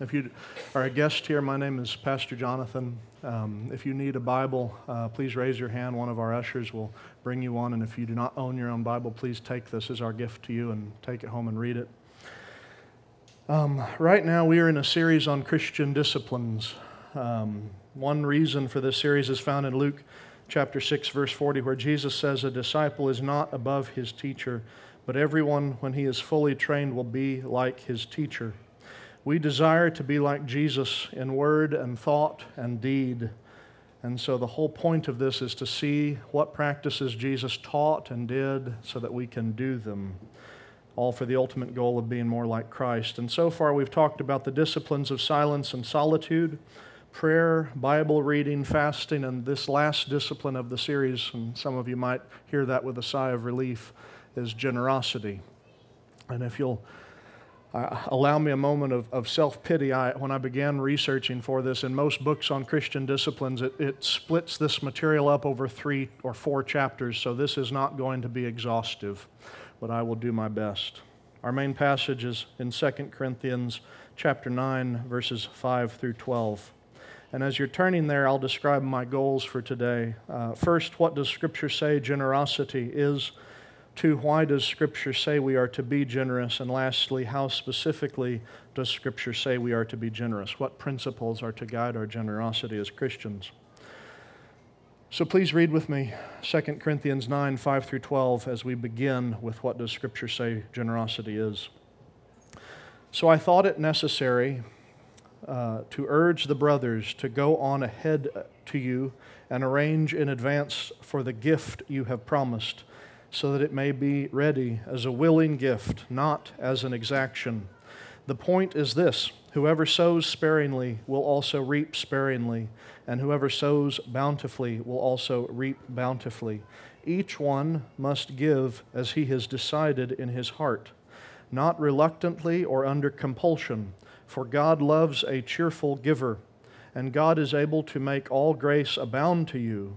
If you are a guest here, my name is Pastor Jonathan. Um, if you need a Bible, uh, please raise your hand. One of our ushers will bring you one. And if you do not own your own Bible, please take this as our gift to you and take it home and read it. Um, right now, we are in a series on Christian disciplines. Um, one reason for this series is found in Luke chapter 6, verse 40, where Jesus says, A disciple is not above his teacher, but everyone, when he is fully trained, will be like his teacher. We desire to be like Jesus in word and thought and deed. And so the whole point of this is to see what practices Jesus taught and did so that we can do them, all for the ultimate goal of being more like Christ. And so far, we've talked about the disciplines of silence and solitude, prayer, Bible reading, fasting, and this last discipline of the series, and some of you might hear that with a sigh of relief, is generosity. And if you'll uh, allow me a moment of, of self pity. when I began researching for this, in most books on Christian disciplines, it, it splits this material up over three or four chapters, so this is not going to be exhaustive, but I will do my best. Our main passage is in 2 Corinthians chapter 9, verses 5 through 12. And as you're turning there, I'll describe my goals for today. Uh, first, what does Scripture say generosity is? Two, why does Scripture say we are to be generous? And lastly, how specifically does Scripture say we are to be generous? What principles are to guide our generosity as Christians? So please read with me 2 Corinthians 9 5 through 12 as we begin with what does Scripture say generosity is. So I thought it necessary uh, to urge the brothers to go on ahead to you and arrange in advance for the gift you have promised so that it may be ready as a willing gift, not as an exaction. The point is this whoever sows sparingly will also reap sparingly, and whoever sows bountifully will also reap bountifully. Each one must give as he has decided in his heart, not reluctantly or under compulsion, for God loves a cheerful giver, and God is able to make all grace abound to you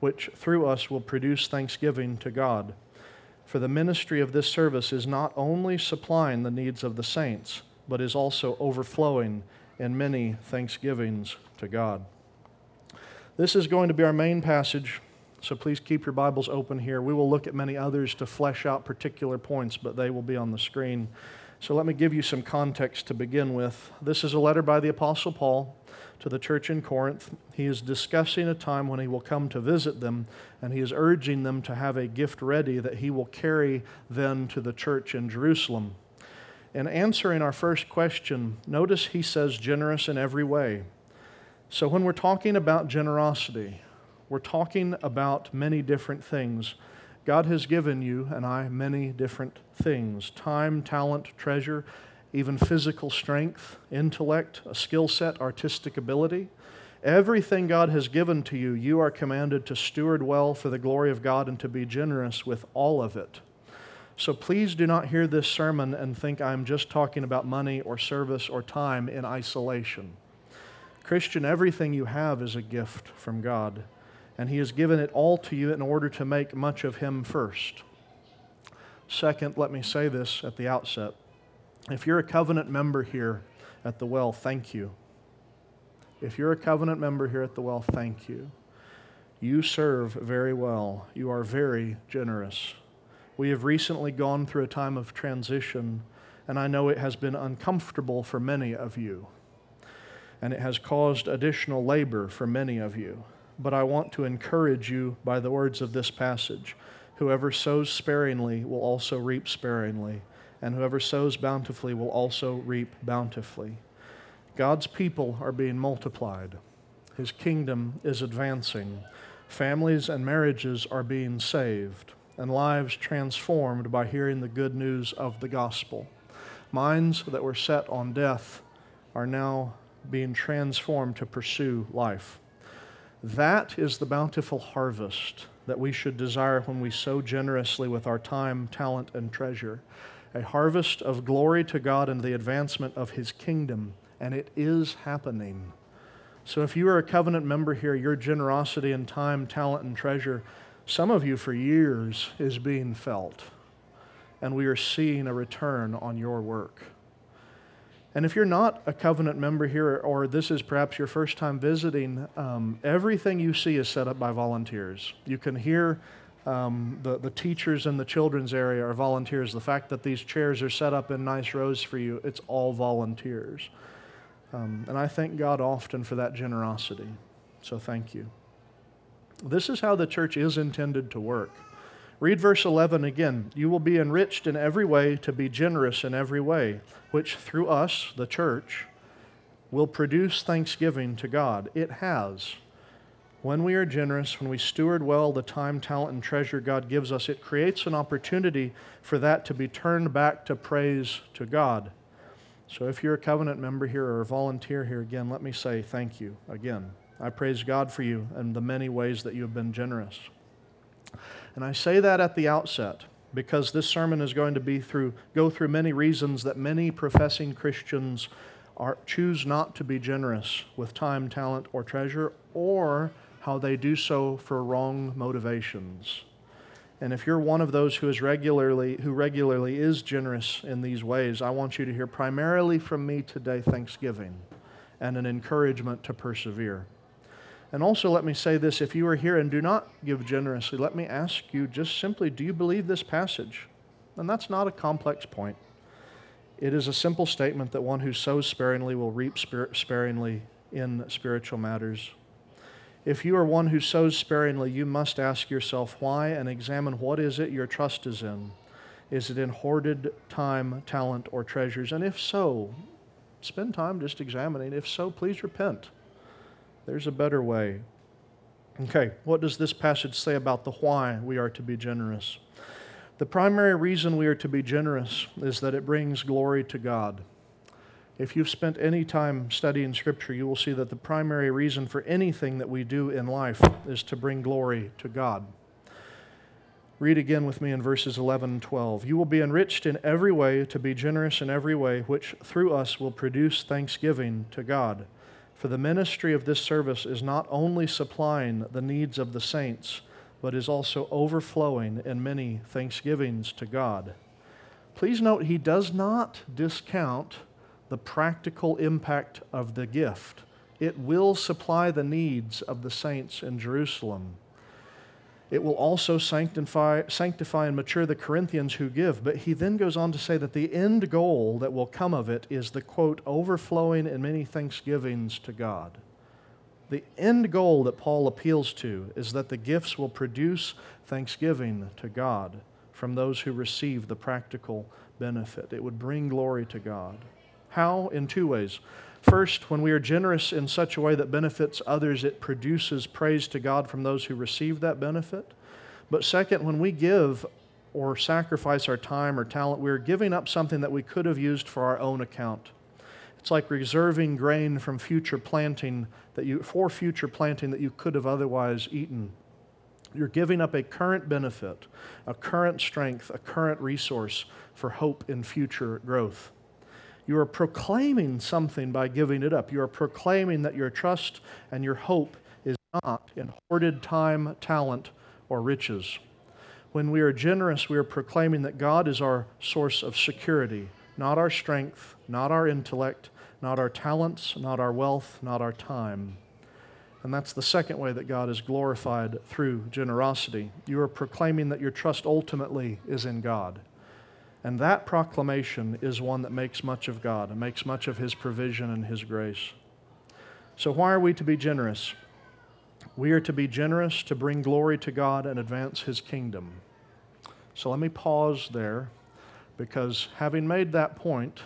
which through us will produce thanksgiving to God. For the ministry of this service is not only supplying the needs of the saints, but is also overflowing in many thanksgivings to God. This is going to be our main passage, so please keep your Bibles open here. We will look at many others to flesh out particular points, but they will be on the screen. So let me give you some context to begin with. This is a letter by the Apostle Paul to the church in Corinth. He is discussing a time when he will come to visit them, and he is urging them to have a gift ready that he will carry then to the church in Jerusalem. In answering our first question, notice he says generous in every way. So when we're talking about generosity, we're talking about many different things. God has given you and I many different things time, talent, treasure, even physical strength, intellect, a skill set, artistic ability. Everything God has given to you, you are commanded to steward well for the glory of God and to be generous with all of it. So please do not hear this sermon and think I'm just talking about money or service or time in isolation. Christian, everything you have is a gift from God, and He has given it all to you in order to make much of Him first. Second, let me say this at the outset if you're a covenant member here at the well, thank you. If you're a covenant member here at the well, thank you. You serve very well. You are very generous. We have recently gone through a time of transition, and I know it has been uncomfortable for many of you, and it has caused additional labor for many of you. But I want to encourage you by the words of this passage whoever sows sparingly will also reap sparingly and whoever sows bountifully will also reap bountifully. God's people are being multiplied, His kingdom is advancing, families and marriages are being saved, and lives transformed by hearing the good news of the gospel. Minds that were set on death are now being transformed to pursue life. That is the bountiful harvest that we should desire when we sow generously with our time, talent, and treasure. A harvest of glory to God and the advancement of His kingdom. And it is happening. So if you are a covenant member here, your generosity in time, talent, and treasure, some of you for years is being felt. And we are seeing a return on your work. And if you're not a covenant member here, or this is perhaps your first time visiting, um, everything you see is set up by volunteers. You can hear um, the, the teachers in the children's area are volunteers. The fact that these chairs are set up in nice rows for you, it's all volunteers. Um, and I thank God often for that generosity. So thank you. This is how the church is intended to work. Read verse 11 again. You will be enriched in every way to be generous in every way, which through us, the church, will produce thanksgiving to God. It has. When we are generous, when we steward well the time, talent, and treasure God gives us, it creates an opportunity for that to be turned back to praise to God. So if you're a covenant member here or a volunteer here, again, let me say thank you again. I praise God for you and the many ways that you have been generous. And I say that at the outset because this sermon is going to be through go through many reasons that many professing Christians are, choose not to be generous with time, talent, or treasure, or how they do so for wrong motivations. And if you're one of those who is regularly who regularly is generous in these ways, I want you to hear primarily from me today thanksgiving and an encouragement to persevere. And also, let me say this if you are here and do not give generously, let me ask you just simply do you believe this passage? And that's not a complex point. It is a simple statement that one who sows sparingly will reap sparingly in spiritual matters. If you are one who sows sparingly, you must ask yourself why and examine what is it your trust is in. Is it in hoarded time, talent, or treasures? And if so, spend time just examining. If so, please repent. There's a better way. Okay, what does this passage say about the why we are to be generous? The primary reason we are to be generous is that it brings glory to God. If you've spent any time studying Scripture, you will see that the primary reason for anything that we do in life is to bring glory to God. Read again with me in verses 11 and 12. You will be enriched in every way to be generous in every way, which through us will produce thanksgiving to God. For the ministry of this service is not only supplying the needs of the saints, but is also overflowing in many thanksgivings to God. Please note, he does not discount the practical impact of the gift. It will supply the needs of the saints in Jerusalem. It will also sanctify, sanctify and mature the Corinthians who give. But he then goes on to say that the end goal that will come of it is the quote, overflowing in many thanksgivings to God. The end goal that Paul appeals to is that the gifts will produce thanksgiving to God from those who receive the practical benefit. It would bring glory to God. How? In two ways. First, when we are generous in such a way that benefits others, it produces praise to God from those who receive that benefit. But second, when we give or sacrifice our time or talent, we're giving up something that we could have used for our own account. It's like reserving grain from future planting that you for future planting that you could have otherwise eaten. You're giving up a current benefit, a current strength, a current resource for hope in future growth. You are proclaiming something by giving it up. You are proclaiming that your trust and your hope is not in hoarded time, talent, or riches. When we are generous, we are proclaiming that God is our source of security, not our strength, not our intellect, not our talents, not our wealth, not our time. And that's the second way that God is glorified through generosity. You are proclaiming that your trust ultimately is in God. And that proclamation is one that makes much of God and makes much of His provision and His grace. So, why are we to be generous? We are to be generous to bring glory to God and advance His kingdom. So, let me pause there because having made that point,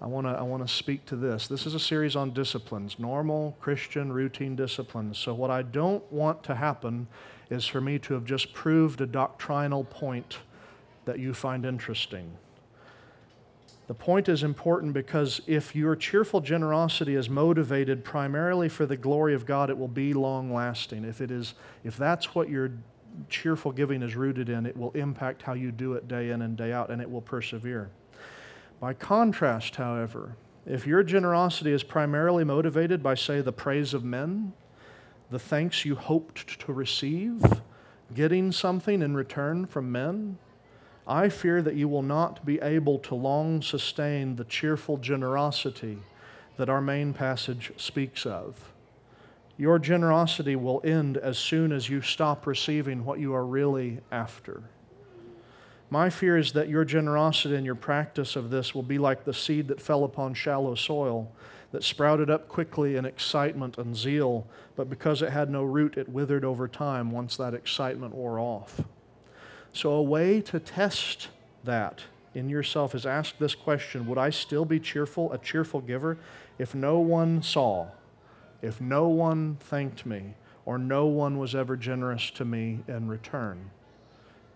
I want to I want to speak to this. This is a series on disciplines, normal Christian routine disciplines. So what I don't want to happen is for me to have just proved a doctrinal point that you find interesting. The point is important because if your cheerful generosity is motivated primarily for the glory of God, it will be long lasting. If, it is, if that's what your cheerful giving is rooted in, it will impact how you do it day in and day out, and it will persevere. By contrast, however, if your generosity is primarily motivated by, say, the praise of men, the thanks you hoped to receive, getting something in return from men, I fear that you will not be able to long sustain the cheerful generosity that our main passage speaks of. Your generosity will end as soon as you stop receiving what you are really after. My fear is that your generosity and your practice of this will be like the seed that fell upon shallow soil, that sprouted up quickly in excitement and zeal, but because it had no root, it withered over time once that excitement wore off. So, a way to test that in yourself is ask this question Would I still be cheerful, a cheerful giver, if no one saw, if no one thanked me, or no one was ever generous to me in return?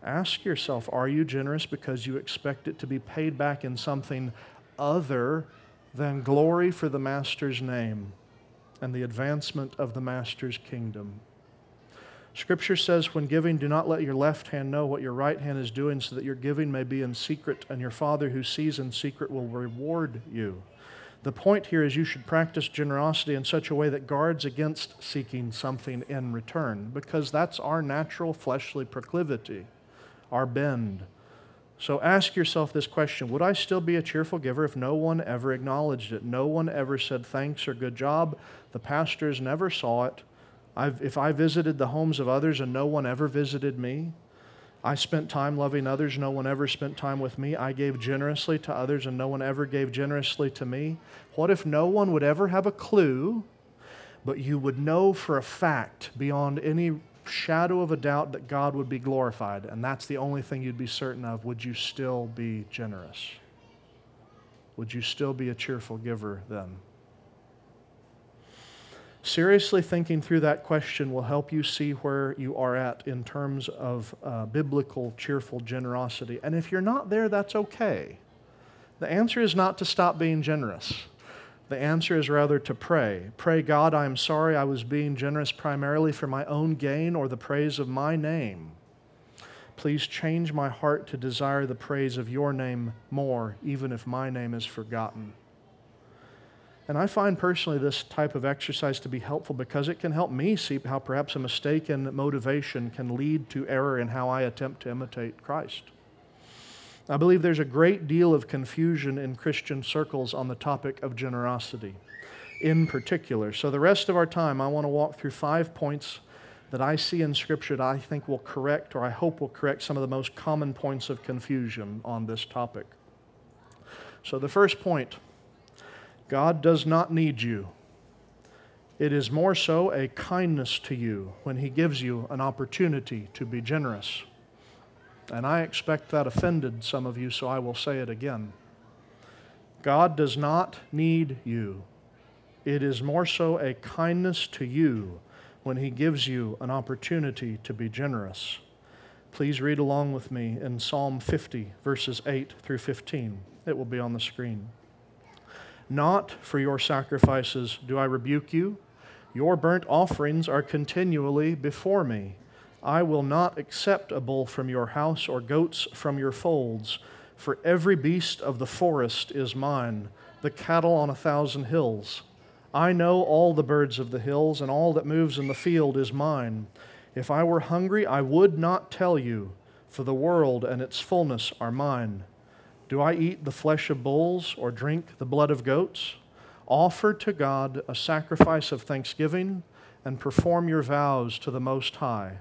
Ask yourself Are you generous because you expect it to be paid back in something other than glory for the Master's name and the advancement of the Master's kingdom? Scripture says, when giving, do not let your left hand know what your right hand is doing, so that your giving may be in secret, and your Father who sees in secret will reward you. The point here is you should practice generosity in such a way that guards against seeking something in return, because that's our natural fleshly proclivity, our bend. So ask yourself this question Would I still be a cheerful giver if no one ever acknowledged it? No one ever said thanks or good job. The pastors never saw it. I've, if I visited the homes of others and no one ever visited me, I spent time loving others, no one ever spent time with me. I gave generously to others and no one ever gave generously to me. What if no one would ever have a clue, but you would know for a fact, beyond any shadow of a doubt, that God would be glorified, and that's the only thing you'd be certain of? Would you still be generous? Would you still be a cheerful giver then? Seriously thinking through that question will help you see where you are at in terms of uh, biblical, cheerful generosity. And if you're not there, that's okay. The answer is not to stop being generous. The answer is rather to pray. Pray, God, I am sorry I was being generous primarily for my own gain or the praise of my name. Please change my heart to desire the praise of your name more, even if my name is forgotten. And I find personally this type of exercise to be helpful because it can help me see how perhaps a mistaken motivation can lead to error in how I attempt to imitate Christ. I believe there's a great deal of confusion in Christian circles on the topic of generosity in particular. So, the rest of our time, I want to walk through five points that I see in Scripture that I think will correct, or I hope will correct, some of the most common points of confusion on this topic. So, the first point God does not need you. It is more so a kindness to you when He gives you an opportunity to be generous. And I expect that offended some of you, so I will say it again. God does not need you. It is more so a kindness to you when He gives you an opportunity to be generous. Please read along with me in Psalm 50, verses 8 through 15. It will be on the screen. Not for your sacrifices do I rebuke you. Your burnt offerings are continually before me. I will not accept a bull from your house or goats from your folds, for every beast of the forest is mine, the cattle on a thousand hills. I know all the birds of the hills, and all that moves in the field is mine. If I were hungry, I would not tell you, for the world and its fullness are mine. Do I eat the flesh of bulls or drink the blood of goats? Offer to God a sacrifice of thanksgiving and perform your vows to the Most High.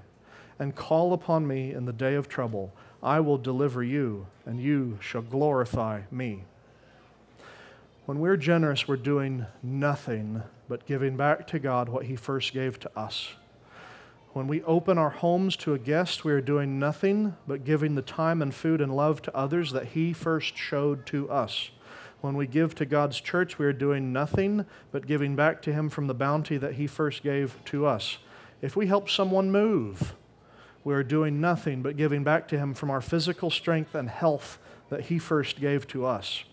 And call upon me in the day of trouble. I will deliver you, and you shall glorify me. When we're generous, we're doing nothing but giving back to God what He first gave to us. When we open our homes to a guest, we are doing nothing but giving the time and food and love to others that He first showed to us. When we give to God's church, we are doing nothing but giving back to Him from the bounty that He first gave to us. If we help someone move, we are doing nothing but giving back to Him from our physical strength and health that He first gave to us.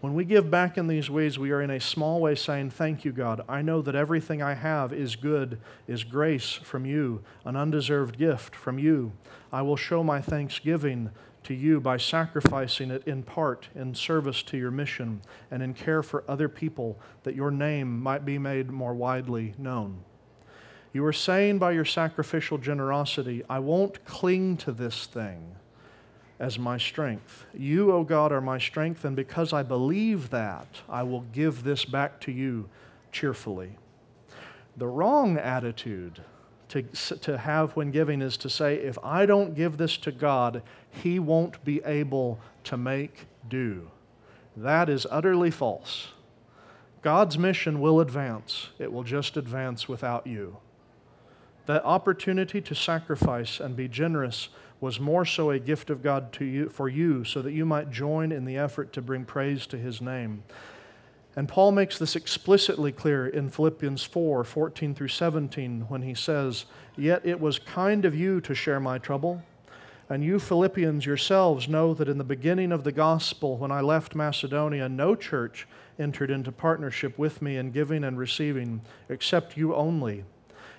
When we give back in these ways, we are in a small way saying, Thank you, God. I know that everything I have is good, is grace from you, an undeserved gift from you. I will show my thanksgiving to you by sacrificing it in part in service to your mission and in care for other people, that your name might be made more widely known. You are saying by your sacrificial generosity, I won't cling to this thing as my strength. You, O God, are my strength, and because I believe that, I will give this back to you cheerfully. The wrong attitude to, to have when giving is to say, if I don't give this to God, He won't be able to make do. That is utterly false. God's mission will advance, it will just advance without you. The opportunity to sacrifice and be generous was more so a gift of God to you, for you so that you might join in the effort to bring praise to his name. And Paul makes this explicitly clear in Philippians 4 14 through 17 when he says, Yet it was kind of you to share my trouble. And you Philippians yourselves know that in the beginning of the gospel, when I left Macedonia, no church entered into partnership with me in giving and receiving, except you only.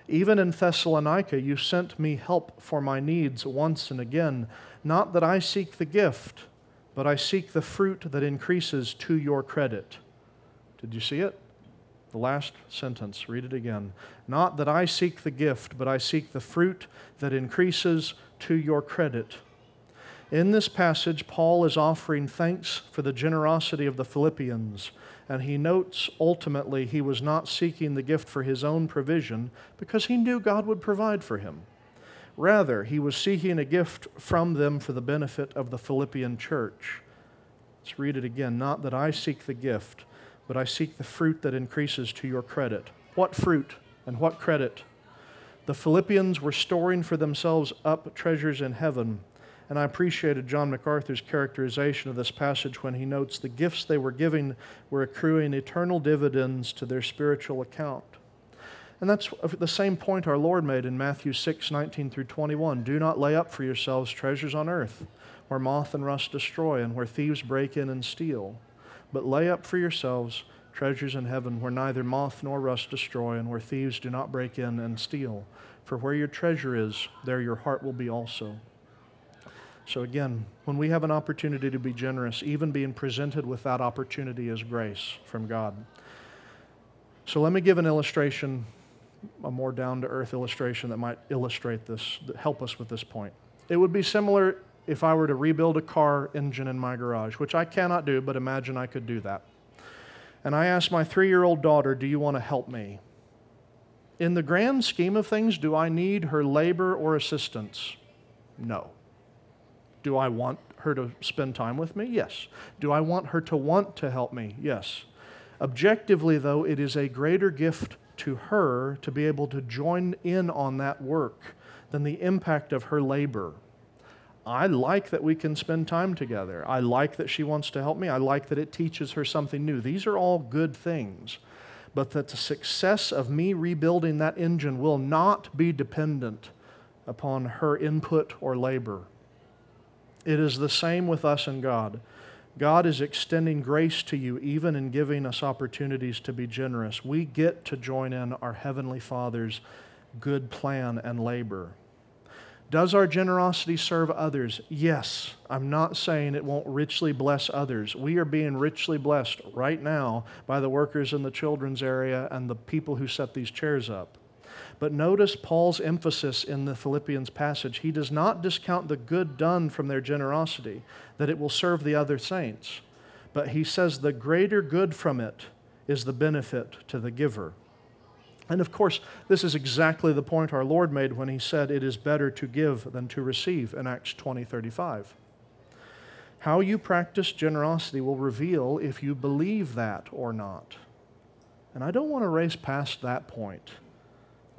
Even in Thessalonica, you sent me help for my needs once and again. Not that I seek the gift, but I seek the fruit that increases to your credit. Did you see it? The last sentence, read it again. Not that I seek the gift, but I seek the fruit that increases to your credit. In this passage, Paul is offering thanks for the generosity of the Philippians and he notes ultimately he was not seeking the gift for his own provision because he knew God would provide for him. Rather, he was seeking a gift from them for the benefit of the Philippian church. Let's read it again. Not that I seek the gift, but I seek the fruit that increases to your credit. What fruit and what credit? The Philippians were storing for themselves up treasures in heaven and I appreciated John MacArthur's characterization of this passage when he notes the gifts they were giving were accruing eternal dividends to their spiritual account. And that's the same point our Lord made in Matthew 6, 19 through 21. Do not lay up for yourselves treasures on earth, where moth and rust destroy, and where thieves break in and steal. But lay up for yourselves treasures in heaven, where neither moth nor rust destroy, and where thieves do not break in and steal. For where your treasure is, there your heart will be also. So, again, when we have an opportunity to be generous, even being presented with that opportunity is grace from God. So, let me give an illustration, a more down to earth illustration that might illustrate this, help us with this point. It would be similar if I were to rebuild a car engine in my garage, which I cannot do, but imagine I could do that. And I asked my three year old daughter, Do you want to help me? In the grand scheme of things, do I need her labor or assistance? No. Do I want her to spend time with me? Yes. Do I want her to want to help me? Yes. Objectively, though, it is a greater gift to her to be able to join in on that work than the impact of her labor. I like that we can spend time together. I like that she wants to help me. I like that it teaches her something new. These are all good things. But that the success of me rebuilding that engine will not be dependent upon her input or labor. It is the same with us and God. God is extending grace to you even in giving us opportunities to be generous. We get to join in our Heavenly Father's good plan and labor. Does our generosity serve others? Yes. I'm not saying it won't richly bless others. We are being richly blessed right now by the workers in the children's area and the people who set these chairs up. But notice Paul's emphasis in the Philippians passage. He does not discount the good done from their generosity, that it will serve the other saints. But he says the greater good from it is the benefit to the giver. And of course, this is exactly the point our Lord made when he said it is better to give than to receive in Acts 20 35. How you practice generosity will reveal if you believe that or not. And I don't want to race past that point.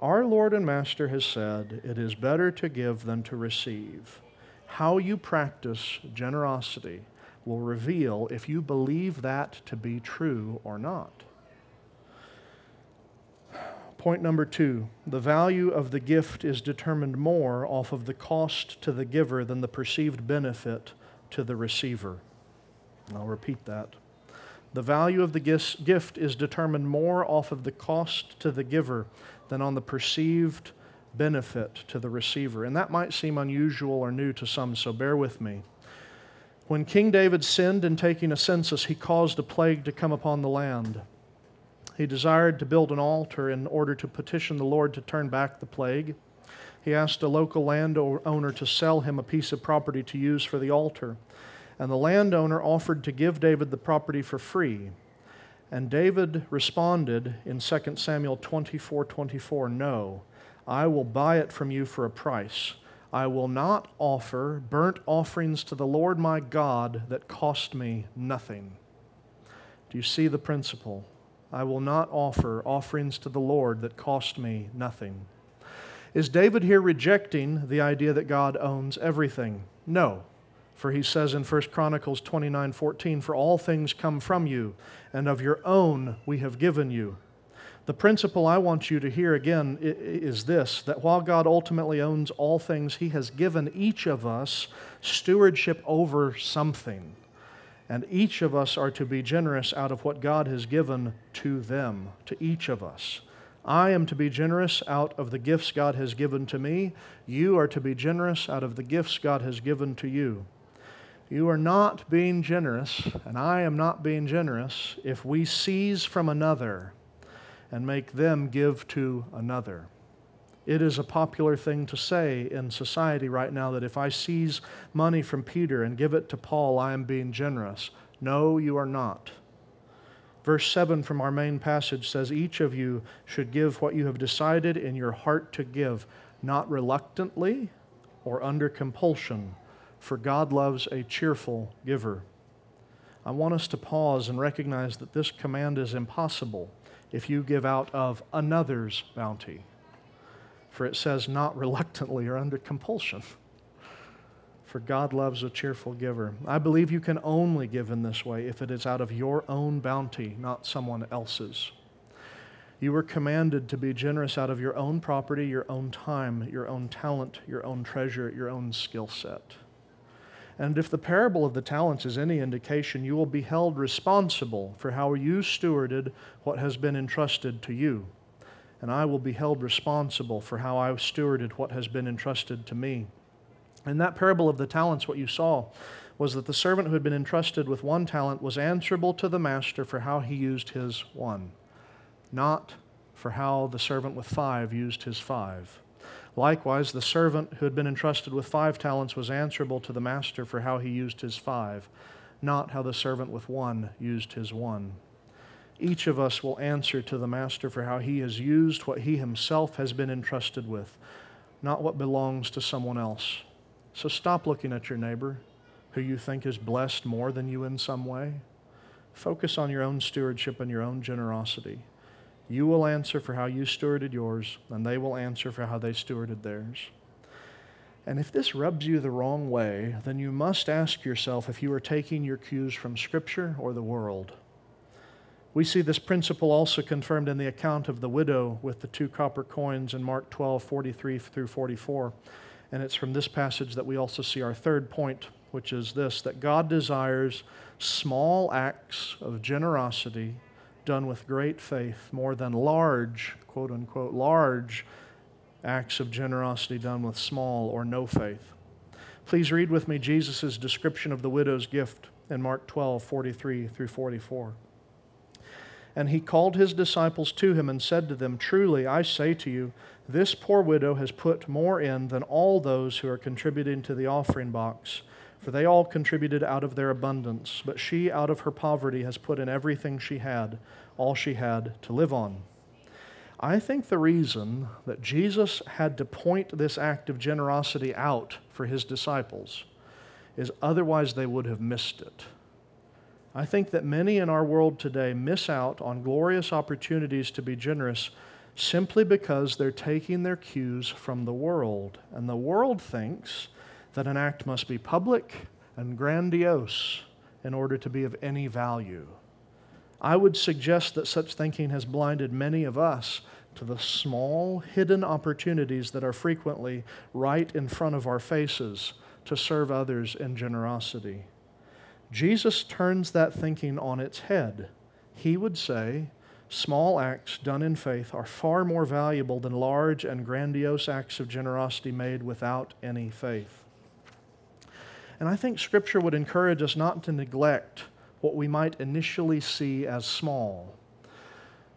Our Lord and Master has said, It is better to give than to receive. How you practice generosity will reveal if you believe that to be true or not. Point number two the value of the gift is determined more off of the cost to the giver than the perceived benefit to the receiver. I'll repeat that. The value of the gift is determined more off of the cost to the giver than on the perceived benefit to the receiver. And that might seem unusual or new to some, so bear with me. When King David sinned in taking a census, he caused a plague to come upon the land. He desired to build an altar in order to petition the Lord to turn back the plague. He asked a local landowner to sell him a piece of property to use for the altar. And the landowner offered to give David the property for free. And David responded in 2 Samuel 24 24, No, I will buy it from you for a price. I will not offer burnt offerings to the Lord my God that cost me nothing. Do you see the principle? I will not offer offerings to the Lord that cost me nothing. Is David here rejecting the idea that God owns everything? No. For he says in 1 Chronicles 29 14, For all things come from you, and of your own we have given you. The principle I want you to hear again is this that while God ultimately owns all things, He has given each of us stewardship over something. And each of us are to be generous out of what God has given to them, to each of us. I am to be generous out of the gifts God has given to me. You are to be generous out of the gifts God has given to you. You are not being generous, and I am not being generous, if we seize from another and make them give to another. It is a popular thing to say in society right now that if I seize money from Peter and give it to Paul, I am being generous. No, you are not. Verse 7 from our main passage says, Each of you should give what you have decided in your heart to give, not reluctantly or under compulsion, for God loves a cheerful giver. I want us to pause and recognize that this command is impossible if you give out of another's bounty. For it says, not reluctantly or under compulsion. For God loves a cheerful giver. I believe you can only give in this way if it is out of your own bounty, not someone else's. You were commanded to be generous out of your own property, your own time, your own talent, your own treasure, your own skill set. And if the parable of the talents is any indication, you will be held responsible for how you stewarded what has been entrusted to you. And I will be held responsible for how I stewarded what has been entrusted to me. In that parable of the talents, what you saw was that the servant who had been entrusted with one talent was answerable to the master for how he used his one, not for how the servant with five used his five. Likewise, the servant who had been entrusted with five talents was answerable to the master for how he used his five, not how the servant with one used his one. Each of us will answer to the master for how he has used what he himself has been entrusted with, not what belongs to someone else. So stop looking at your neighbor who you think is blessed more than you in some way. Focus on your own stewardship and your own generosity. You will answer for how you stewarded yours, and they will answer for how they stewarded theirs. And if this rubs you the wrong way, then you must ask yourself if you are taking your cues from Scripture or the world. We see this principle also confirmed in the account of the widow with the two copper coins in Mark 12, 43 through 44. And it's from this passage that we also see our third point, which is this that God desires small acts of generosity done with great faith more than large, quote unquote, large acts of generosity done with small or no faith. Please read with me Jesus' description of the widow's gift in Mark 12, 43 through 44. And he called his disciples to him and said to them, Truly, I say to you, this poor widow has put more in than all those who are contributing to the offering box. For they all contributed out of their abundance, but she out of her poverty has put in everything she had, all she had to live on. I think the reason that Jesus had to point this act of generosity out for his disciples is otherwise they would have missed it. I think that many in our world today miss out on glorious opportunities to be generous simply because they're taking their cues from the world. And the world thinks that an act must be public and grandiose in order to be of any value. I would suggest that such thinking has blinded many of us to the small, hidden opportunities that are frequently right in front of our faces to serve others in generosity. Jesus turns that thinking on its head. He would say, small acts done in faith are far more valuable than large and grandiose acts of generosity made without any faith. And I think Scripture would encourage us not to neglect what we might initially see as small.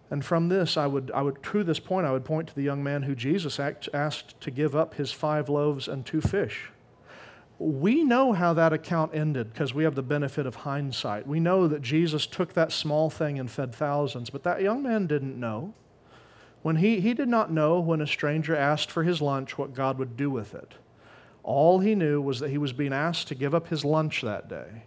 And from this, I would, I would, to this point, I would point to the young man who Jesus asked to give up his five loaves and two fish. We know how that account ended because we have the benefit of hindsight. We know that Jesus took that small thing and fed thousands, but that young man didn't know. When he, he did not know when a stranger asked for his lunch what God would do with it. All he knew was that he was being asked to give up his lunch that day,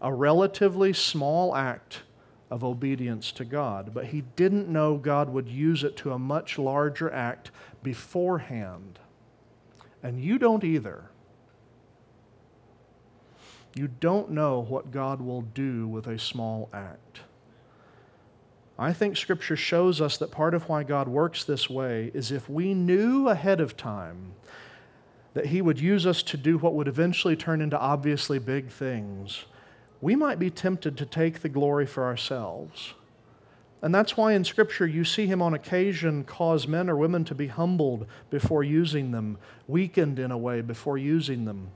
a relatively small act of obedience to God. But he didn't know God would use it to a much larger act beforehand. And you don't either. You don't know what God will do with a small act. I think Scripture shows us that part of why God works this way is if we knew ahead of time that He would use us to do what would eventually turn into obviously big things, we might be tempted to take the glory for ourselves. And that's why in Scripture you see Him on occasion cause men or women to be humbled before using them, weakened in a way before using them.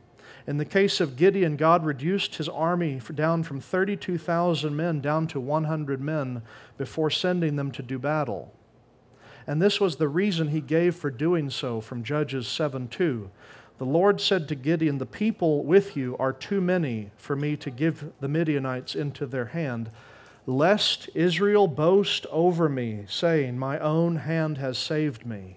In the case of Gideon, God reduced his army down from 32,000 men down to 100 men before sending them to do battle. And this was the reason he gave for doing so from Judges 7 2. The Lord said to Gideon, The people with you are too many for me to give the Midianites into their hand, lest Israel boast over me, saying, My own hand has saved me.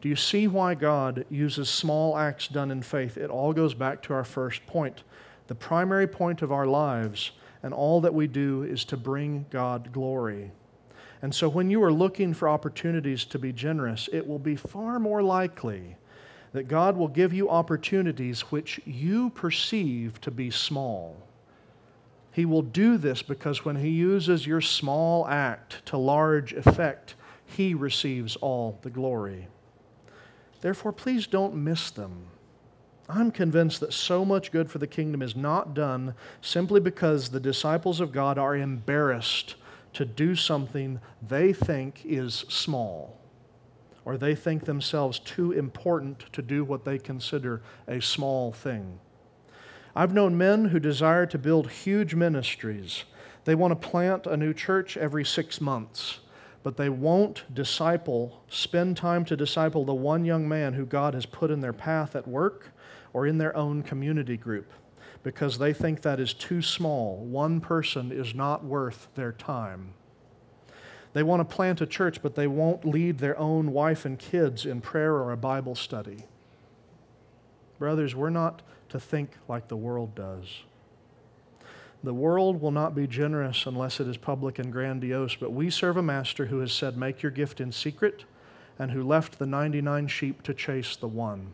Do you see why God uses small acts done in faith? It all goes back to our first point. The primary point of our lives and all that we do is to bring God glory. And so when you are looking for opportunities to be generous, it will be far more likely that God will give you opportunities which you perceive to be small. He will do this because when He uses your small act to large effect, He receives all the glory. Therefore, please don't miss them. I'm convinced that so much good for the kingdom is not done simply because the disciples of God are embarrassed to do something they think is small, or they think themselves too important to do what they consider a small thing. I've known men who desire to build huge ministries. They want to plant a new church every six months but they won't disciple, spend time to disciple the one young man who God has put in their path at work or in their own community group because they think that is too small. One person is not worth their time. They want to plant a church, but they won't lead their own wife and kids in prayer or a Bible study. Brothers, we're not to think like the world does. The world will not be generous unless it is public and grandiose, but we serve a master who has said, Make your gift in secret, and who left the 99 sheep to chase the one.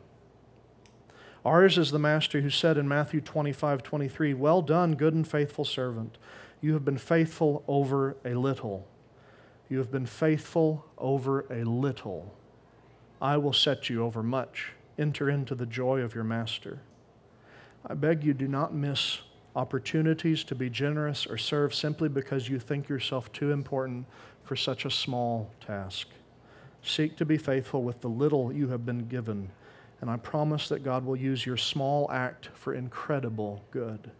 Ours is the master who said in Matthew 25 23, Well done, good and faithful servant. You have been faithful over a little. You have been faithful over a little. I will set you over much. Enter into the joy of your master. I beg you, do not miss opportunities to be generous or serve simply because you think yourself too important for such a small task. Seek to be faithful with the little you have been given, and I promise that God will use your small act for incredible good.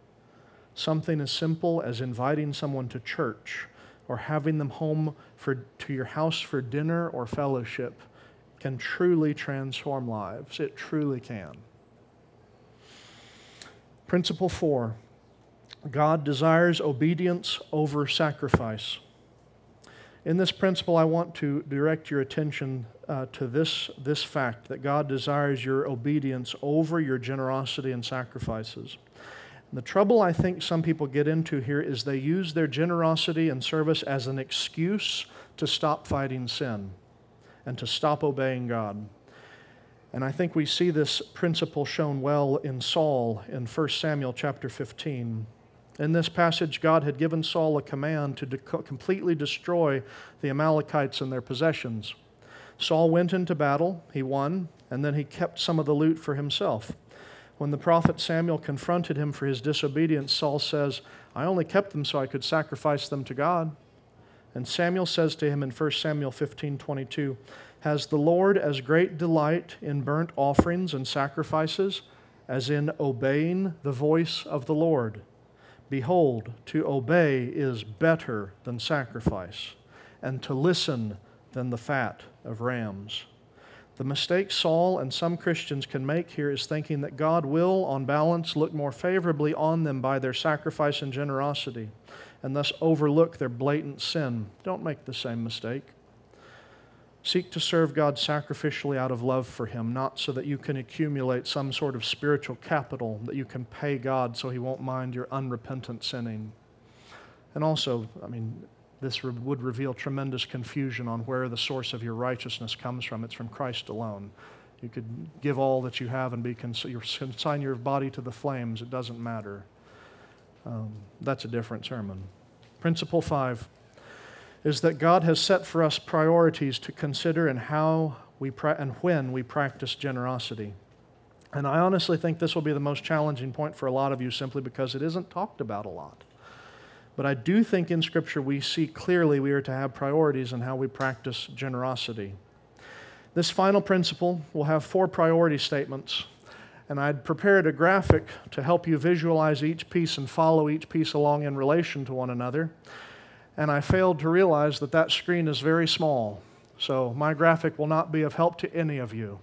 Something as simple as inviting someone to church or having them home for, to your house for dinner or fellowship can truly transform lives. It truly can. Principle four God desires obedience over sacrifice. In this principle, I want to direct your attention uh, to this, this fact that God desires your obedience over your generosity and sacrifices. And the trouble I think some people get into here is they use their generosity and service as an excuse to stop fighting sin and to stop obeying God. And I think we see this principle shown well in Saul in 1 Samuel chapter 15. In this passage, God had given Saul a command to de- completely destroy the Amalekites and their possessions. Saul went into battle, he won, and then he kept some of the loot for himself. When the prophet Samuel confronted him for his disobedience, Saul says, I only kept them so I could sacrifice them to God. And Samuel says to him in 1 Samuel 15 22, Has the Lord as great delight in burnt offerings and sacrifices as in obeying the voice of the Lord? Behold, to obey is better than sacrifice, and to listen than the fat of rams. The mistake Saul and some Christians can make here is thinking that God will, on balance, look more favorably on them by their sacrifice and generosity, and thus overlook their blatant sin. Don't make the same mistake. Seek to serve God sacrificially out of love for Him, not so that you can accumulate some sort of spiritual capital that you can pay God so He won't mind your unrepentant sinning. And also, I mean, this would reveal tremendous confusion on where the source of your righteousness comes from. It's from Christ alone. You could give all that you have and be cons- consign your body to the flames. It doesn't matter. Um, that's a different sermon. Principle five is that God has set for us priorities to consider and how we pra- and when we practice generosity. And I honestly think this will be the most challenging point for a lot of you simply because it isn't talked about a lot. But I do think in Scripture we see clearly we are to have priorities in how we practice generosity. This final principle will have four priority statements, and I'd prepared a graphic to help you visualize each piece and follow each piece along in relation to one another. And I failed to realize that that screen is very small, so my graphic will not be of help to any of you.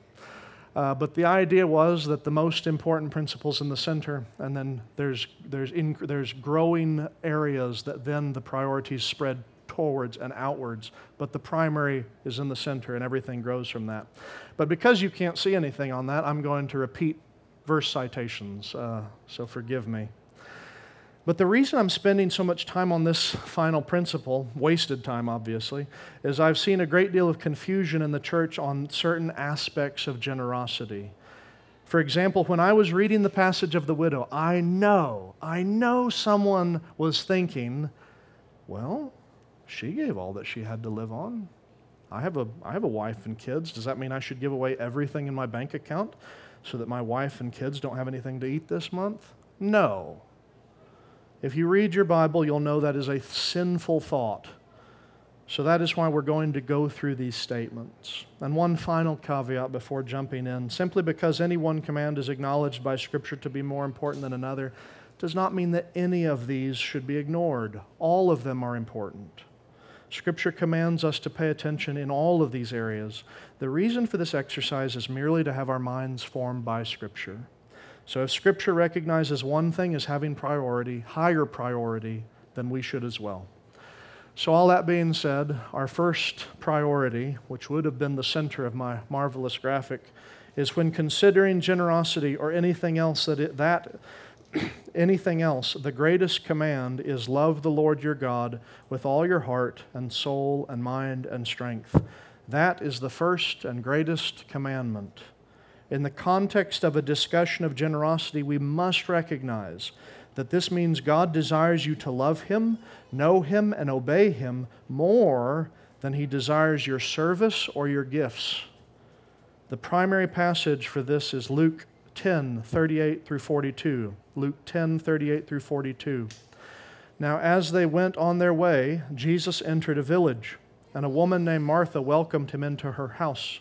Uh, but the idea was that the most important principles in the center, and then there's, there's, there's growing areas that then the priorities spread towards and outwards. But the primary is in the center, and everything grows from that. But because you can't see anything on that, I'm going to repeat verse citations, uh, so forgive me. But the reason I'm spending so much time on this final principle, wasted time obviously, is I've seen a great deal of confusion in the church on certain aspects of generosity. For example, when I was reading the passage of the widow, I know, I know someone was thinking, well, she gave all that she had to live on. I have a, I have a wife and kids. Does that mean I should give away everything in my bank account so that my wife and kids don't have anything to eat this month? No. If you read your Bible, you'll know that is a sinful thought. So that is why we're going to go through these statements. And one final caveat before jumping in simply because any one command is acknowledged by Scripture to be more important than another does not mean that any of these should be ignored. All of them are important. Scripture commands us to pay attention in all of these areas. The reason for this exercise is merely to have our minds formed by Scripture. So if Scripture recognizes one thing as having priority, higher priority, then we should as well. So, all that being said, our first priority, which would have been the center of my marvelous graphic, is when considering generosity or anything else that it, that anything else, the greatest command is love the Lord your God with all your heart and soul and mind and strength. That is the first and greatest commandment in the context of a discussion of generosity, we must recognize that this means God desires you to love Him, know Him, and obey Him more than He desires your service or your gifts. The primary passage for this is Luke 10 38 through 42. Luke 10 38 through 42. Now, as they went on their way, Jesus entered a village, and a woman named Martha welcomed him into her house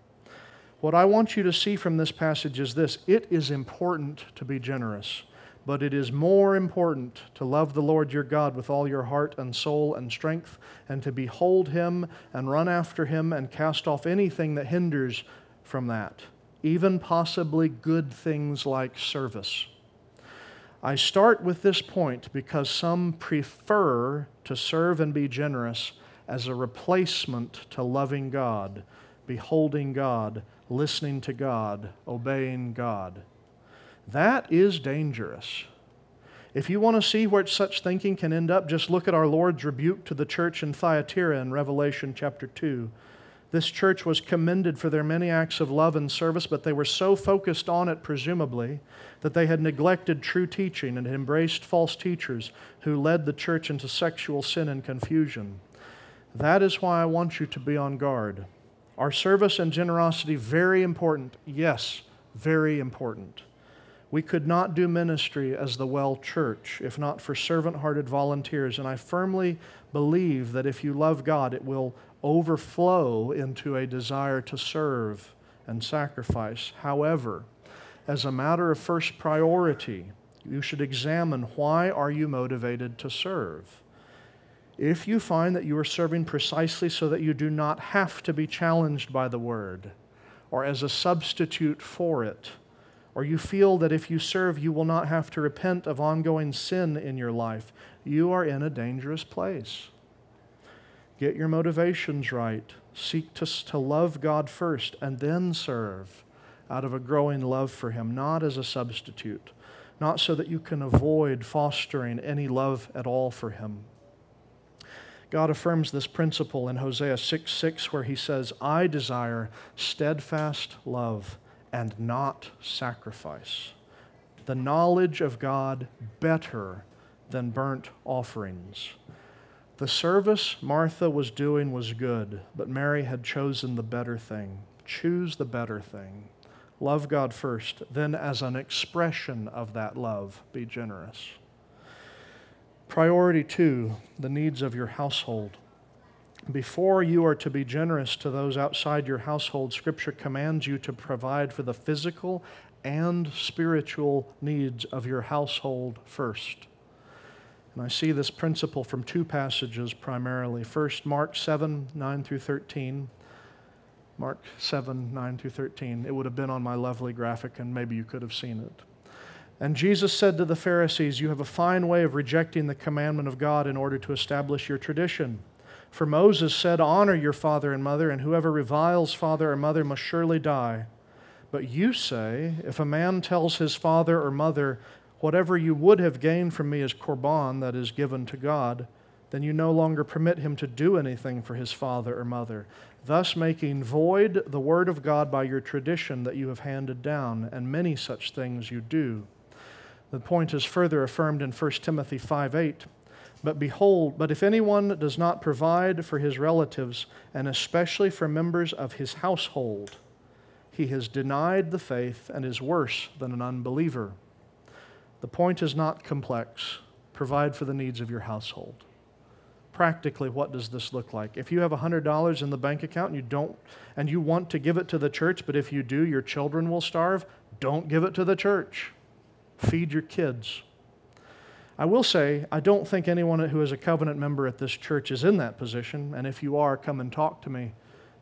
What I want you to see from this passage is this it is important to be generous, but it is more important to love the Lord your God with all your heart and soul and strength, and to behold him and run after him and cast off anything that hinders from that, even possibly good things like service. I start with this point because some prefer to serve and be generous as a replacement to loving God, beholding God, listening to God, obeying God. That is dangerous. If you want to see where such thinking can end up, just look at our Lord's rebuke to the church in Thyatira in Revelation chapter 2. This church was commended for their many acts of love and service, but they were so focused on it, presumably, that they had neglected true teaching and embraced false teachers who led the church into sexual sin and confusion. That is why I want you to be on guard. Our service and generosity, very important. Yes, very important. We could not do ministry as the Well Church if not for servant hearted volunteers. And I firmly believe that if you love God, it will overflow into a desire to serve and sacrifice. However, as a matter of first priority, you should examine why are you motivated to serve? If you find that you are serving precisely so that you do not have to be challenged by the word or as a substitute for it, or you feel that if you serve, you will not have to repent of ongoing sin in your life, you are in a dangerous place. Get your motivations right. Seek to, to love God first and then serve out of a growing love for Him, not as a substitute, not so that you can avoid fostering any love at all for Him. God affirms this principle in Hosea 6 6, where He says, I desire steadfast love and not sacrifice. The knowledge of God better than burnt offerings. The service Martha was doing was good, but Mary had chosen the better thing. Choose the better thing. Love God first, then, as an expression of that love, be generous. Priority two, the needs of your household. Before you are to be generous to those outside your household, Scripture commands you to provide for the physical and spiritual needs of your household first. And I see this principle from two passages primarily. First, Mark 7 9 through 13. Mark 7 9 through 13. It would have been on my lovely graphic, and maybe you could have seen it. And Jesus said to the Pharisees, You have a fine way of rejecting the commandment of God in order to establish your tradition. For Moses said, Honor your father and mother, and whoever reviles father or mother must surely die. But you say, If a man tells his father or mother, Whatever you would have gained from me is korban, that is given to God, then you no longer permit him to do anything for his father or mother, thus making void the word of God by your tradition that you have handed down, and many such things you do. The point is further affirmed in 1 Timothy 5 8. But behold, but if anyone does not provide for his relatives, and especially for members of his household, he has denied the faith and is worse than an unbeliever. The point is not complex. Provide for the needs of your household. Practically, what does this look like? If you have $100 in the bank account and you don't and you want to give it to the church, but if you do, your children will starve, don't give it to the church. Feed your kids. I will say, I don't think anyone who is a covenant member at this church is in that position, and if you are, come and talk to me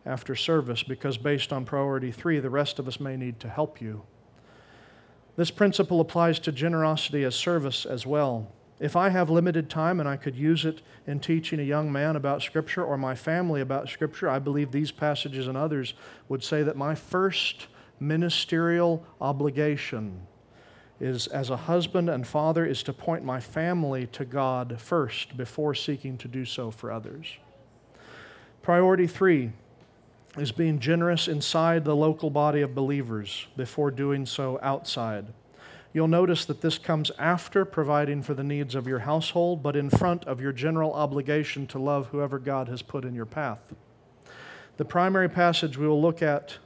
after service because, based on priority three, the rest of us may need to help you. This principle applies to generosity as service as well. If I have limited time and I could use it in teaching a young man about Scripture or my family about Scripture, I believe these passages and others would say that my first ministerial obligation is as a husband and father is to point my family to God first before seeking to do so for others. Priority 3 is being generous inside the local body of believers before doing so outside. You'll notice that this comes after providing for the needs of your household, but in front of your general obligation to love whoever God has put in your path. The primary passage we will look at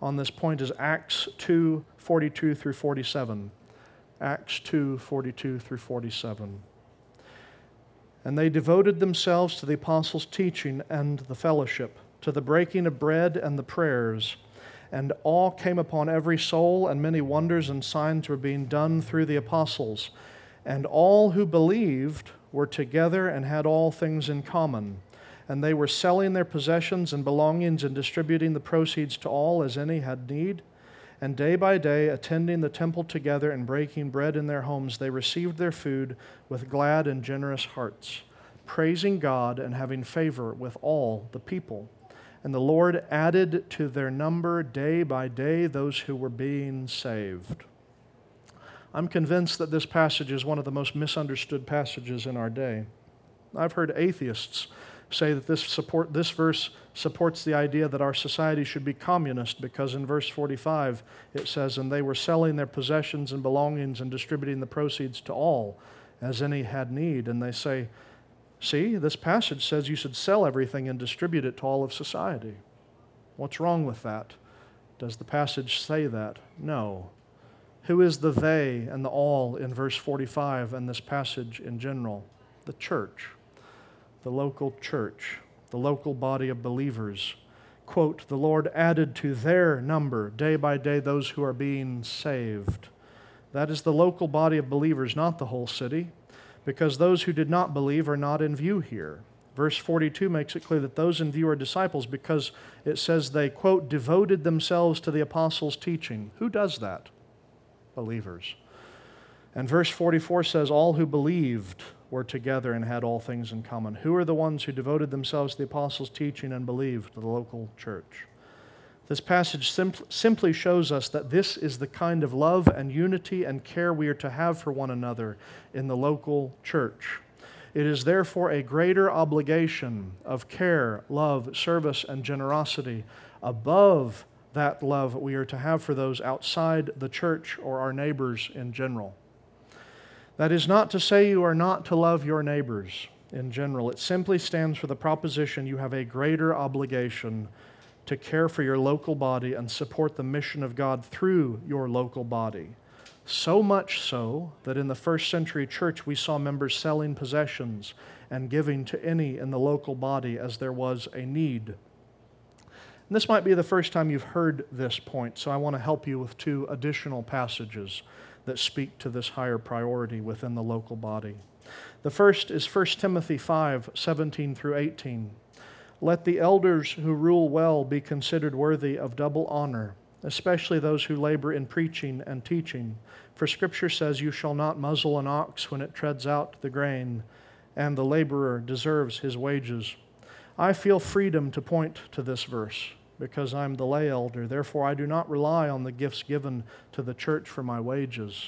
on this point is Acts 2 42 through 47. Acts 2 42 through 47. And they devoted themselves to the apostles' teaching and the fellowship, to the breaking of bread and the prayers. And awe came upon every soul, and many wonders and signs were being done through the apostles. And all who believed were together and had all things in common. And they were selling their possessions and belongings and distributing the proceeds to all as any had need and day by day, attending the temple together and breaking bread in their homes, they received their food with glad and generous hearts, praising God and having favor with all the people. And the Lord added to their number day by day those who were being saved. I'm convinced that this passage is one of the most misunderstood passages in our day. I've heard atheists say that this, support, this verse supports the idea that our society should be communist because in verse 45 it says, And they were selling their possessions and belongings and distributing the proceeds to all as any had need. And they say, See, this passage says you should sell everything and distribute it to all of society. What's wrong with that? Does the passage say that? No. Who is the they and the all in verse 45 and this passage in general? The church, the local church, the local body of believers. Quote, the Lord added to their number day by day those who are being saved. That is the local body of believers, not the whole city, because those who did not believe are not in view here. Verse 42 makes it clear that those in view are disciples because it says they, quote, devoted themselves to the apostles' teaching. Who does that? Believers. And verse 44 says, All who believed were together and had all things in common. Who are the ones who devoted themselves to the apostles' teaching and believed? The local church. This passage simply shows us that this is the kind of love and unity and care we are to have for one another in the local church. It is therefore a greater obligation of care, love, service, and generosity above that love we are to have for those outside the church or our neighbors in general. That is not to say you are not to love your neighbors in general. It simply stands for the proposition you have a greater obligation to care for your local body and support the mission of God through your local body. So much so that in the first century church we saw members selling possessions and giving to any in the local body as there was a need. And this might be the first time you've heard this point, so I want to help you with two additional passages that speak to this higher priority within the local body. The first is 1 Timothy 5 17 through 18. Let the elders who rule well be considered worthy of double honor, especially those who labor in preaching and teaching. For Scripture says, You shall not muzzle an ox when it treads out the grain, and the laborer deserves his wages. I feel freedom to point to this verse because I'm the lay elder. Therefore, I do not rely on the gifts given to the church for my wages.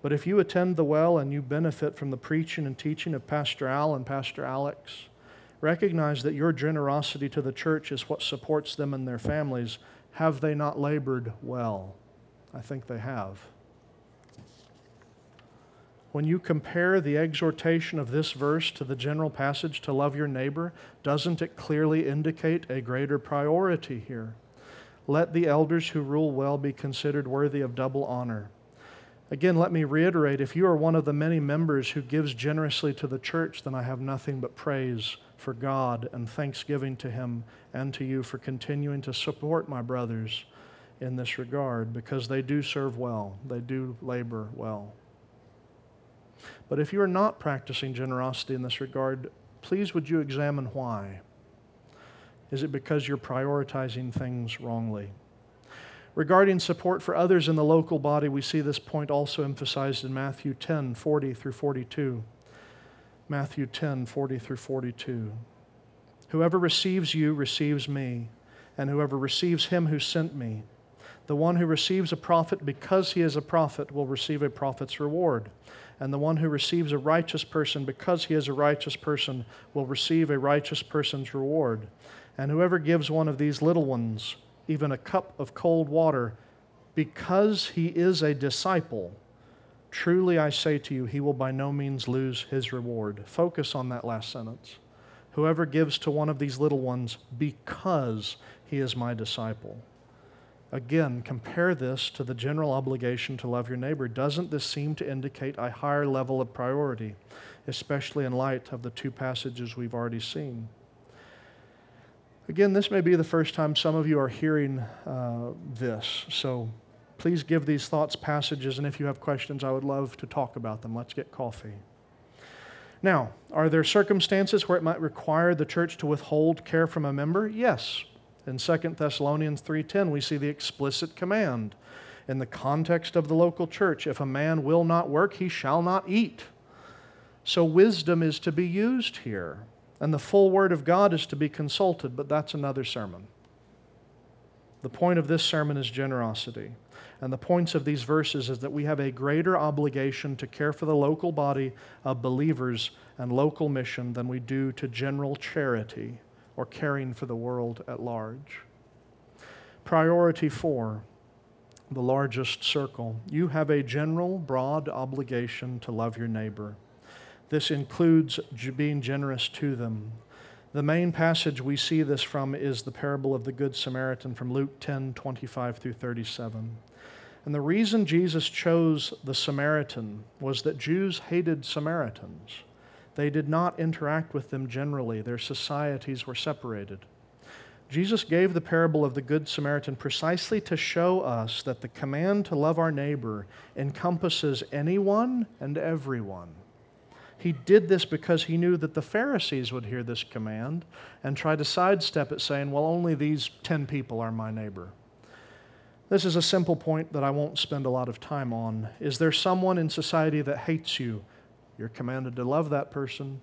But if you attend the well and you benefit from the preaching and teaching of Pastor Al and Pastor Alex, Recognize that your generosity to the church is what supports them and their families. Have they not labored well? I think they have. When you compare the exhortation of this verse to the general passage to love your neighbor, doesn't it clearly indicate a greater priority here? Let the elders who rule well be considered worthy of double honor. Again, let me reiterate if you are one of the many members who gives generously to the church, then I have nothing but praise for God and thanksgiving to Him and to you for continuing to support my brothers in this regard because they do serve well, they do labor well. But if you are not practicing generosity in this regard, please would you examine why? Is it because you're prioritizing things wrongly? Regarding support for others in the local body, we see this point also emphasized in Matthew 10 40 through 42. Matthew 10 40 through 42. Whoever receives you receives me, and whoever receives him who sent me. The one who receives a prophet because he is a prophet will receive a prophet's reward. And the one who receives a righteous person because he is a righteous person will receive a righteous person's reward. And whoever gives one of these little ones even a cup of cold water because he is a disciple, Truly I say to you, he will by no means lose his reward. Focus on that last sentence. Whoever gives to one of these little ones because he is my disciple. Again, compare this to the general obligation to love your neighbor. Doesn't this seem to indicate a higher level of priority, especially in light of the two passages we've already seen? Again, this may be the first time some of you are hearing uh, this, so Please give these thoughts passages, and if you have questions, I would love to talk about them. Let's get coffee. Now, are there circumstances where it might require the church to withhold care from a member? Yes. In 2 Thessalonians 3:10, we see the explicit command in the context of the local church, if a man will not work, he shall not eat. So wisdom is to be used here, and the full word of God is to be consulted, but that's another sermon. The point of this sermon is generosity. And the points of these verses is that we have a greater obligation to care for the local body of believers and local mission than we do to general charity or caring for the world at large. Priority four, the largest circle. You have a general, broad obligation to love your neighbor. This includes being generous to them. The main passage we see this from is the parable of the Good Samaritan from Luke 10 25 through 37. And the reason Jesus chose the Samaritan was that Jews hated Samaritans. They did not interact with them generally, their societies were separated. Jesus gave the parable of the Good Samaritan precisely to show us that the command to love our neighbor encompasses anyone and everyone. He did this because he knew that the Pharisees would hear this command and try to sidestep it, saying, Well, only these 10 people are my neighbor. This is a simple point that I won't spend a lot of time on. Is there someone in society that hates you? You're commanded to love that person.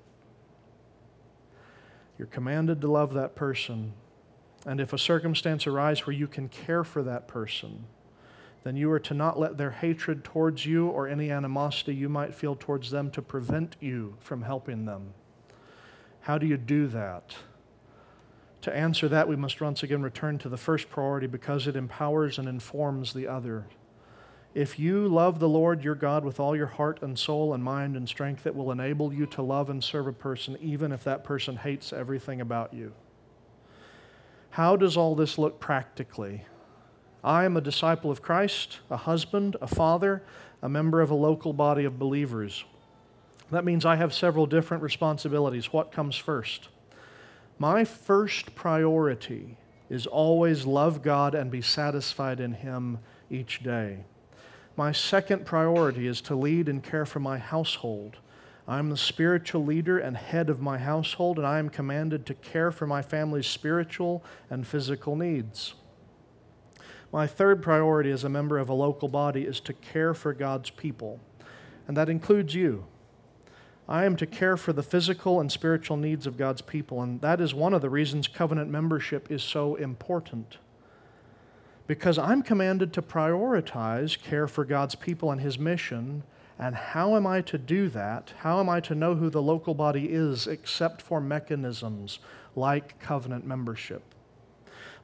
You're commanded to love that person. And if a circumstance arises where you can care for that person, then you are to not let their hatred towards you or any animosity you might feel towards them to prevent you from helping them. How do you do that? To answer that, we must once again return to the first priority because it empowers and informs the other. If you love the Lord your God with all your heart and soul and mind and strength, it will enable you to love and serve a person even if that person hates everything about you. How does all this look practically? I am a disciple of Christ, a husband, a father, a member of a local body of believers. That means I have several different responsibilities. What comes first? My first priority is always love God and be satisfied in Him each day. My second priority is to lead and care for my household. I'm the spiritual leader and head of my household, and I am commanded to care for my family's spiritual and physical needs. My third priority as a member of a local body is to care for God's people, and that includes you. I am to care for the physical and spiritual needs of God's people, and that is one of the reasons covenant membership is so important. Because I'm commanded to prioritize care for God's people and His mission, and how am I to do that? How am I to know who the local body is except for mechanisms like covenant membership?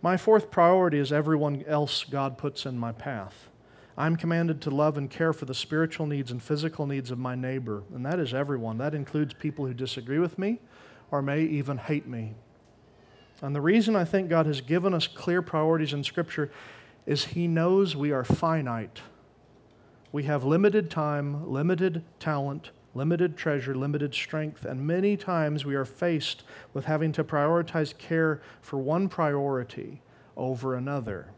My fourth priority is everyone else God puts in my path. I'm commanded to love and care for the spiritual needs and physical needs of my neighbor, and that is everyone. That includes people who disagree with me or may even hate me. And the reason I think God has given us clear priorities in Scripture is He knows we are finite. We have limited time, limited talent, limited treasure, limited strength, and many times we are faced with having to prioritize care for one priority over another.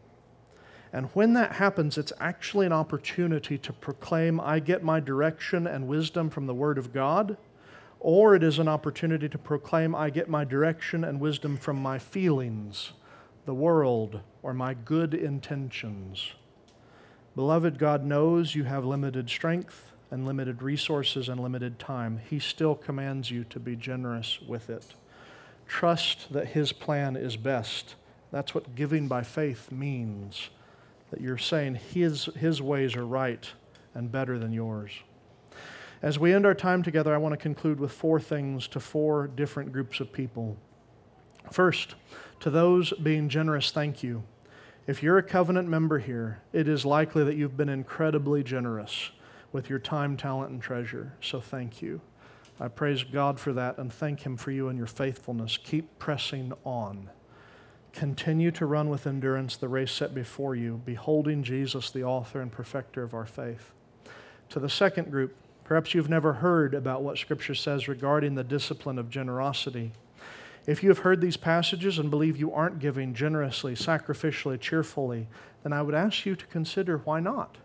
And when that happens, it's actually an opportunity to proclaim, I get my direction and wisdom from the Word of God, or it is an opportunity to proclaim, I get my direction and wisdom from my feelings, the world, or my good intentions. Beloved, God knows you have limited strength and limited resources and limited time, He still commands you to be generous with it. Trust that His plan is best. That's what giving by faith means. That you're saying His, his ways are right and better than yours. As we end our time together, I want to conclude with four things to four different groups of people. First, to those being generous, thank you. If you're a covenant member here, it is likely that you've been incredibly generous with your time, talent, and treasure. So thank you. I praise God for that and thank Him for you and your faithfulness. Keep pressing on. Continue to run with endurance the race set before you, beholding Jesus, the author and perfecter of our faith. To the second group, perhaps you've never heard about what Scripture says regarding the discipline of generosity. If you have heard these passages and believe you aren't giving generously, sacrificially, cheerfully, then I would ask you to consider why not?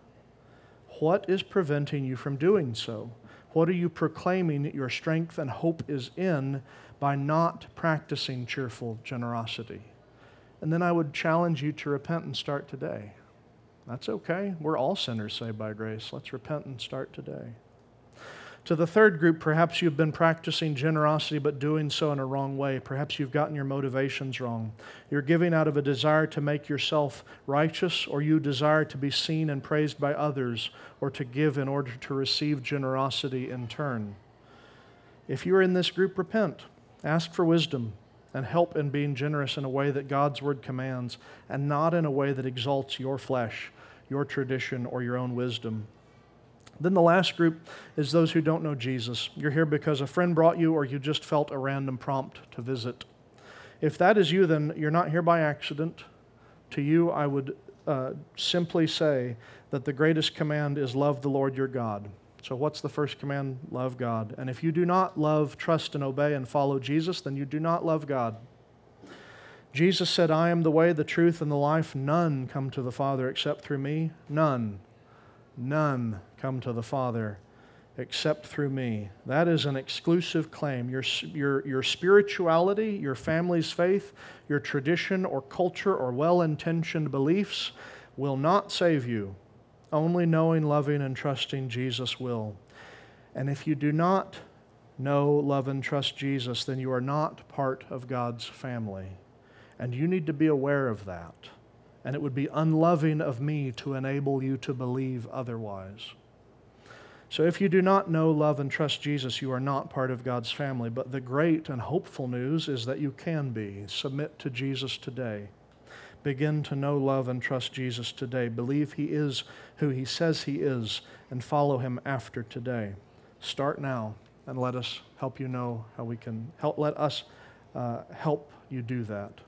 What is preventing you from doing so? What are you proclaiming your strength and hope is in by not practicing cheerful generosity? And then I would challenge you to repent and start today. That's okay. We're all sinners saved by grace. Let's repent and start today. To the third group, perhaps you've been practicing generosity but doing so in a wrong way. Perhaps you've gotten your motivations wrong. You're giving out of a desire to make yourself righteous, or you desire to be seen and praised by others, or to give in order to receive generosity in turn. If you are in this group, repent. Ask for wisdom and help in being generous in a way that God's word commands, and not in a way that exalts your flesh, your tradition, or your own wisdom. Then the last group is those who don't know Jesus. You're here because a friend brought you or you just felt a random prompt to visit. If that is you, then you're not here by accident. To you, I would uh, simply say that the greatest command is love the Lord your God. So, what's the first command? Love God. And if you do not love, trust, and obey and follow Jesus, then you do not love God. Jesus said, I am the way, the truth, and the life. None come to the Father except through me. None. None come to the Father except through me. That is an exclusive claim. Your, your, your spirituality, your family's faith, your tradition or culture or well intentioned beliefs will not save you. Only knowing, loving, and trusting Jesus will. And if you do not know, love, and trust Jesus, then you are not part of God's family. And you need to be aware of that and it would be unloving of me to enable you to believe otherwise. So, if you do not know, love, and trust Jesus, you are not part of God's family. But the great and hopeful news is that you can be. Submit to Jesus today. Begin to know, love, and trust Jesus today. Believe He is who He says He is, and follow Him after today. Start now, and let us help you know how we can help. Let us uh, help you do that.